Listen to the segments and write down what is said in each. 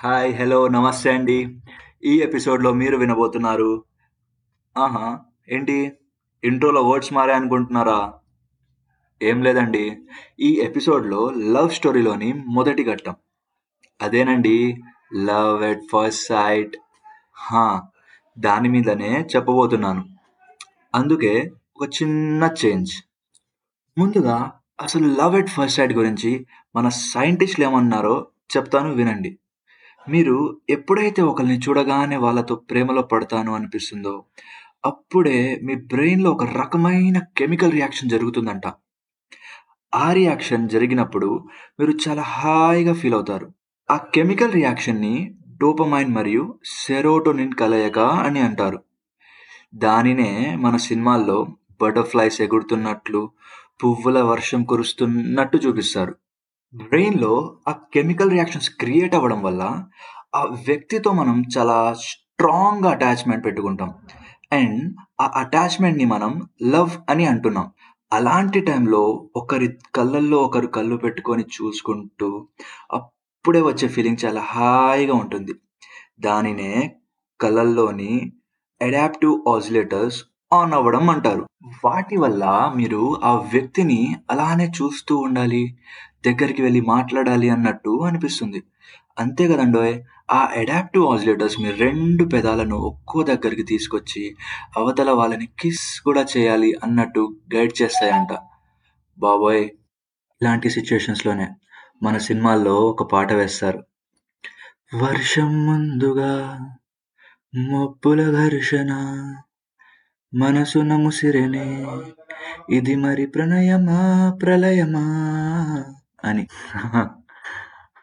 Hi hello నమస్తే అండి. ఈ ఎపిసోడ్లో మీరు వినబోతున్నారు. ఆహా ఏంటి? ఇంట్రోలో వర్డ్స్ మారే అనుకుంటున్నారా? ఏం లేదండి. ఈ ఎపిసోడ్లో లవ్ స్టోరీలోని మొదటి ఘట్టం. అదేనండి లవ్ ఎట్ ఫస్ట్ సైట్. హా దాని మీదనే చెప్పబోతున్నాను. అందుకే ఒక చిన్న చేంజ్. ముందుగా అసలు లవ్ ఎట్ ఫస్ట్ సైట్ గురించి మన సైంటిస్టులు ఏమన్నారో చెప్తాను వినండి. మీరు ఎప్పుడైతే ఒకరిని చూడగానే వాళ్ళతో ప్రేమలో పడతాను అనిపిస్తుందో అప్పుడే మీ బ్రెయిన్లో ఒక రకమైన కెమికల్ రియాక్షన్ జరుగుతుందంట. ఆ రియాక్షన్ జరిగినప్పుడు మీరు చాలా హాయిగా ఫీల్ అవుతారు. ఆ కెమికల్ రియాక్షన్ని డోపమైన్ మరియు సెరోటోనిన్ కలయిక అని అంటారు. దానినే మన సినిమాల్లో బటర్ఫ్లైస్ ఎగురుతున్నట్లు పువ్వుల వర్షం కురుస్తున్నట్టు చూపిస్తారు. బ్రెయిన్లో ఆ కెమికల్ రియాక్షన్స్ క్రియేట్ అవ్వడం వల్ల ఆ వ్యక్తితో మనం చాలా స్ట్రాంగ్ అటాచ్మెంట్ పెట్టుకుంటాం. అండ్ ఆ అటాచ్మెంట్ని మనం లవ్ అని అంటున్నాం. అలాంటి టైంలో ఒకరి కళ్ళల్లో ఒకరు కళ్ళు పెట్టుకొని చూసుకుంటూ అప్పుడే వచ్చే ఫీలింగ్ చాలా హాయిగా ఉంటుంది. దానినే కళ్ళల్లోని అడాప్టివ్ ఆసిలేటర్స్ ఆన్ అవ్వడం అంటారు. వాటి వల్ల మీరు ఆ వ్యక్తిని అలానే చూస్తూ ఉండాలి దగ్గరికి వెళ్ళి మాట్లాడాలి అన్నట్టు అనిపిస్తుంది. అంతే కదండోయ్ ఆ అడాప్టివ్ ఆజిలేటర్స్ మీ రెండు పెదాలను ఒక్కో దగ్గరికి తీసుకొచ్చి అవతల వాళ్ళని కిస్ కూడా చేయాలి అన్నట్టు గైడ్ చేస్తాయంట. బాబోయ్ ఇలాంటి సిచ్యుయేషన్స్లోనే మన సినిమాల్లో ఒక పాట వేస్తారు. వర్షం ముందుగా మొప్పుల ఘర్షణ మనసున ముసిరెనే ఇది మరి ప్రణయమా ప్రళయమా అని.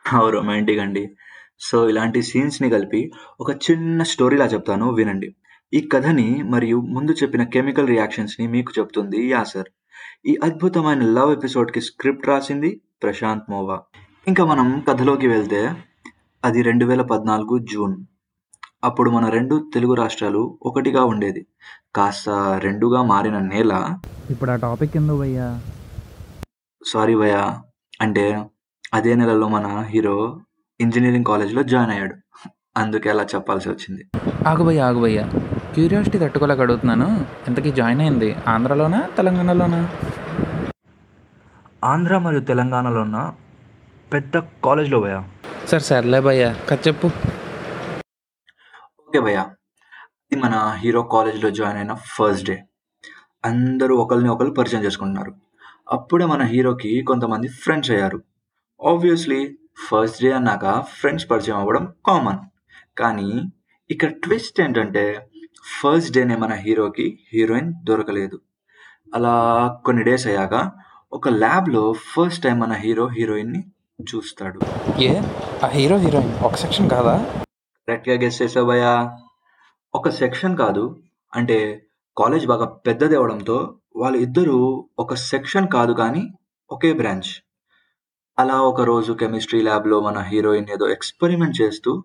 హౌ రొమాంటిక్ అండి. సో ఇలాంటి సీన్స్ని కలిపి ఒక చిన్న స్టోరీలా చెప్తాను వినండి. ఈ కథని మరియు ముందు చెప్పిన కెమికల్ రియాక్షన్స్ని మీకు చెప్తుంది యాసర్ ఈ అద్భుతమైన లవ్ ఎపిసోడ్కి స్క్రిప్ట్ రాసింది ప్రశాంత్ మోవా. ఇంకా మనం కథలోకి వెళ్తే అది రెండు వేల పద్నాలుగు జూన్. అప్పుడు మన రెండు తెలుగు రాష్ట్రాలు ఒకటిగా ఉండేది. కాస్త రెండుగా మారిన నేల. ఇప్పుడు ఆ టాపిక్ ఎందుకు భయ్యా? సారీ భయ అంటే అదే నెలలో మన హీరో ఇంజనీరింగ్ కాలేజ్లో జాయిన్ అయ్యాడు. అందుకే అలా చెప్పాల్సి వచ్చింది. ఆగు భయ్యా ఆగు భయ్యా. క్యూరియాసిటీ తట్టుకోలేక అడుగుతున్నాను. ఇంతకీ జాయిన్ అయింది ఆంధ్రాలోనా తెలంగాణలోనా? ఆంధ్ర మరియు తెలంగాణలో ఉన్న పెద్ద కాలేజ్లో భయ సరే సర్లే భయ్యా. కథ చెప్పు. ఓకే భయ ఇది మన హీరో కాలేజ్లో జాయిన్ అయిన ఫస్ట్ డే. అందరూ ఒకరిని ఒకరు పరిచయం చేసుకుంటున్నారు. అప్పుడే మన హీరోకి కొంతమంది ఫ్రెండ్స్ అయ్యారు. ఆబ్వియస్లీ ఫస్ట్ డే అన్నాక ఫ్రెండ్స్ పరిచయం అవ్వడం కామన్ కానీ ఇక్కడ ట్విస్ట్ ఏంటంటే ఫస్ట్ డేనే మన హీరోకి హీరోయిన్ దొరకలేదు. అలా కొన్ని డేస్ అయ్యాక ఒక ల్యాబ్లో ఫస్ట్ టైం మన హీరో హీరోయిన్ని చూస్తాడు. ఏ? ఆ హీరో హీరోయిన్ ఒక సెక్షన్ కాదా? కరెక్ట్గా గెస్ చేసావు భయ్యా. ఒక సెక్షన్ కాదు అంటే కాలేజ్ బాగా పెద్దది అవడంతో వాళ్ళు ఇద్దరు ఒక సెక్షన్ కాదు కానీ ఒకే బ్రాంచ్. అలా ఒక రోజు కెమిస్ట్రీ ల్యాబ్లో మన హీరోయిన్ ఏదో ఎక్స్పెరిమెంట్ చేస్తూ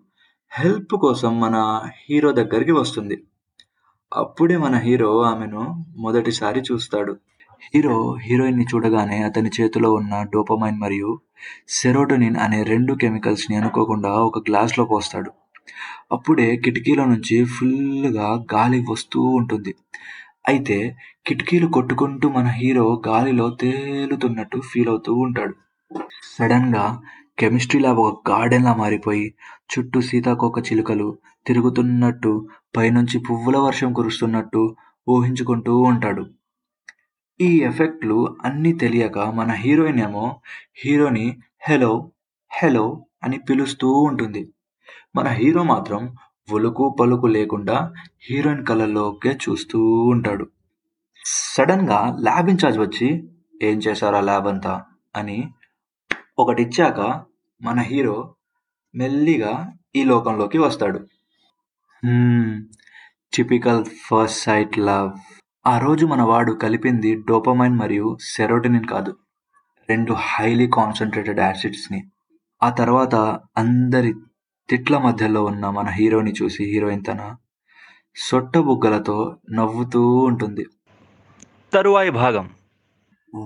హెల్ప్ కోసం మన హీరో దగ్గరికి వస్తుంది. అప్పుడే మన హీరో ఆమెను మొదటిసారి చూస్తాడు. హీరో హీరోయిన్ని చూడగానే అతని చేతిలో ఉన్న డోపమైన్ మరియు సెరోటోనిన్ అనే రెండు కెమికల్స్ని అనుకోకుండా ఒక గ్లాస్లో పోస్తాడు. అప్పుడే కిటికీలో నుంచి ఫుల్గా గాలి వస్తూ ఉంటుంది. అయితే కిటికీలు కొట్టుకుంటూ మన హీరో గాలిలో తేలుతున్నట్టు ఫీల్ అవుతూ ఉంటాడు. సడన్గా కెమిస్ట్రీ ల్యాబ్ ఒక గార్డెన్లా మారిపోయి చుట్టూ సీతాకోక చిలుకలు తిరుగుతున్నట్టు పైనుంచి పువ్వుల వర్షం కురుస్తున్నట్టు ఊహించుకుంటూ ఉంటాడు. ఈ ఎఫెక్ట్లు అన్నీ తెలియక మన హీరోయిన్ ఏమో హీరోని హెలో హెలో అని పిలుస్తూ ఉంటుంది. మన హీరో మాత్రం ఒలుకు పలుకు లేకుండా హీరోయిన్ కళ్ళల్లోకే చూస్తూ ఉంటాడు. సడన్గా ల్యాబ్ ఇన్ఛార్జ్ వచ్చి ఏం చేశారా ల్యాబ్ అంతా? అని ఒకటి ఇచ్చాక మన హీరో మెల్లిగా ఈ లోకంలోకి వస్తాడు. Typical first sight love. ఆ రోజు మన వాడు కలిపింది డోపమైన్ మరియు సెరోటినిన్ కాదు రెండు హైలీ కాన్సన్ట్రేటెడ్ యాసిడ్స్ని. ఆ తర్వాత అందరి తిట్ల మధ్యలో ఉన్న మన హీరోని చూసి హీరోయిన్ తన సొట్టబుగ్గలతో నవ్వుతూ ఉంటుంది. తరువాయి భాగం.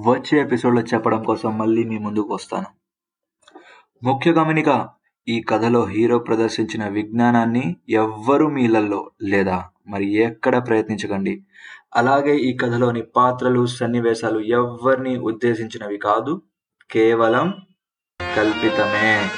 వచ్చే ఎపిసోడ్లో చెప్పడం కోసం మళ్ళీ మీ ముందుకు వస్తాను. ముఖ్య గమనిక ఈ కథలో హీరో ప్రదర్శించిన విజ్ఞానాన్ని ఎవ్వరు మీలల్లో లేదా మరి ఎక్కడ ప్రయత్నించకండి. అలాగే ఈ కథలోని పాత్రలు సన్నివేశాలు ఎవ్వరిని ఉద్దేశించినవి కాదు కేవలం కల్పితమే.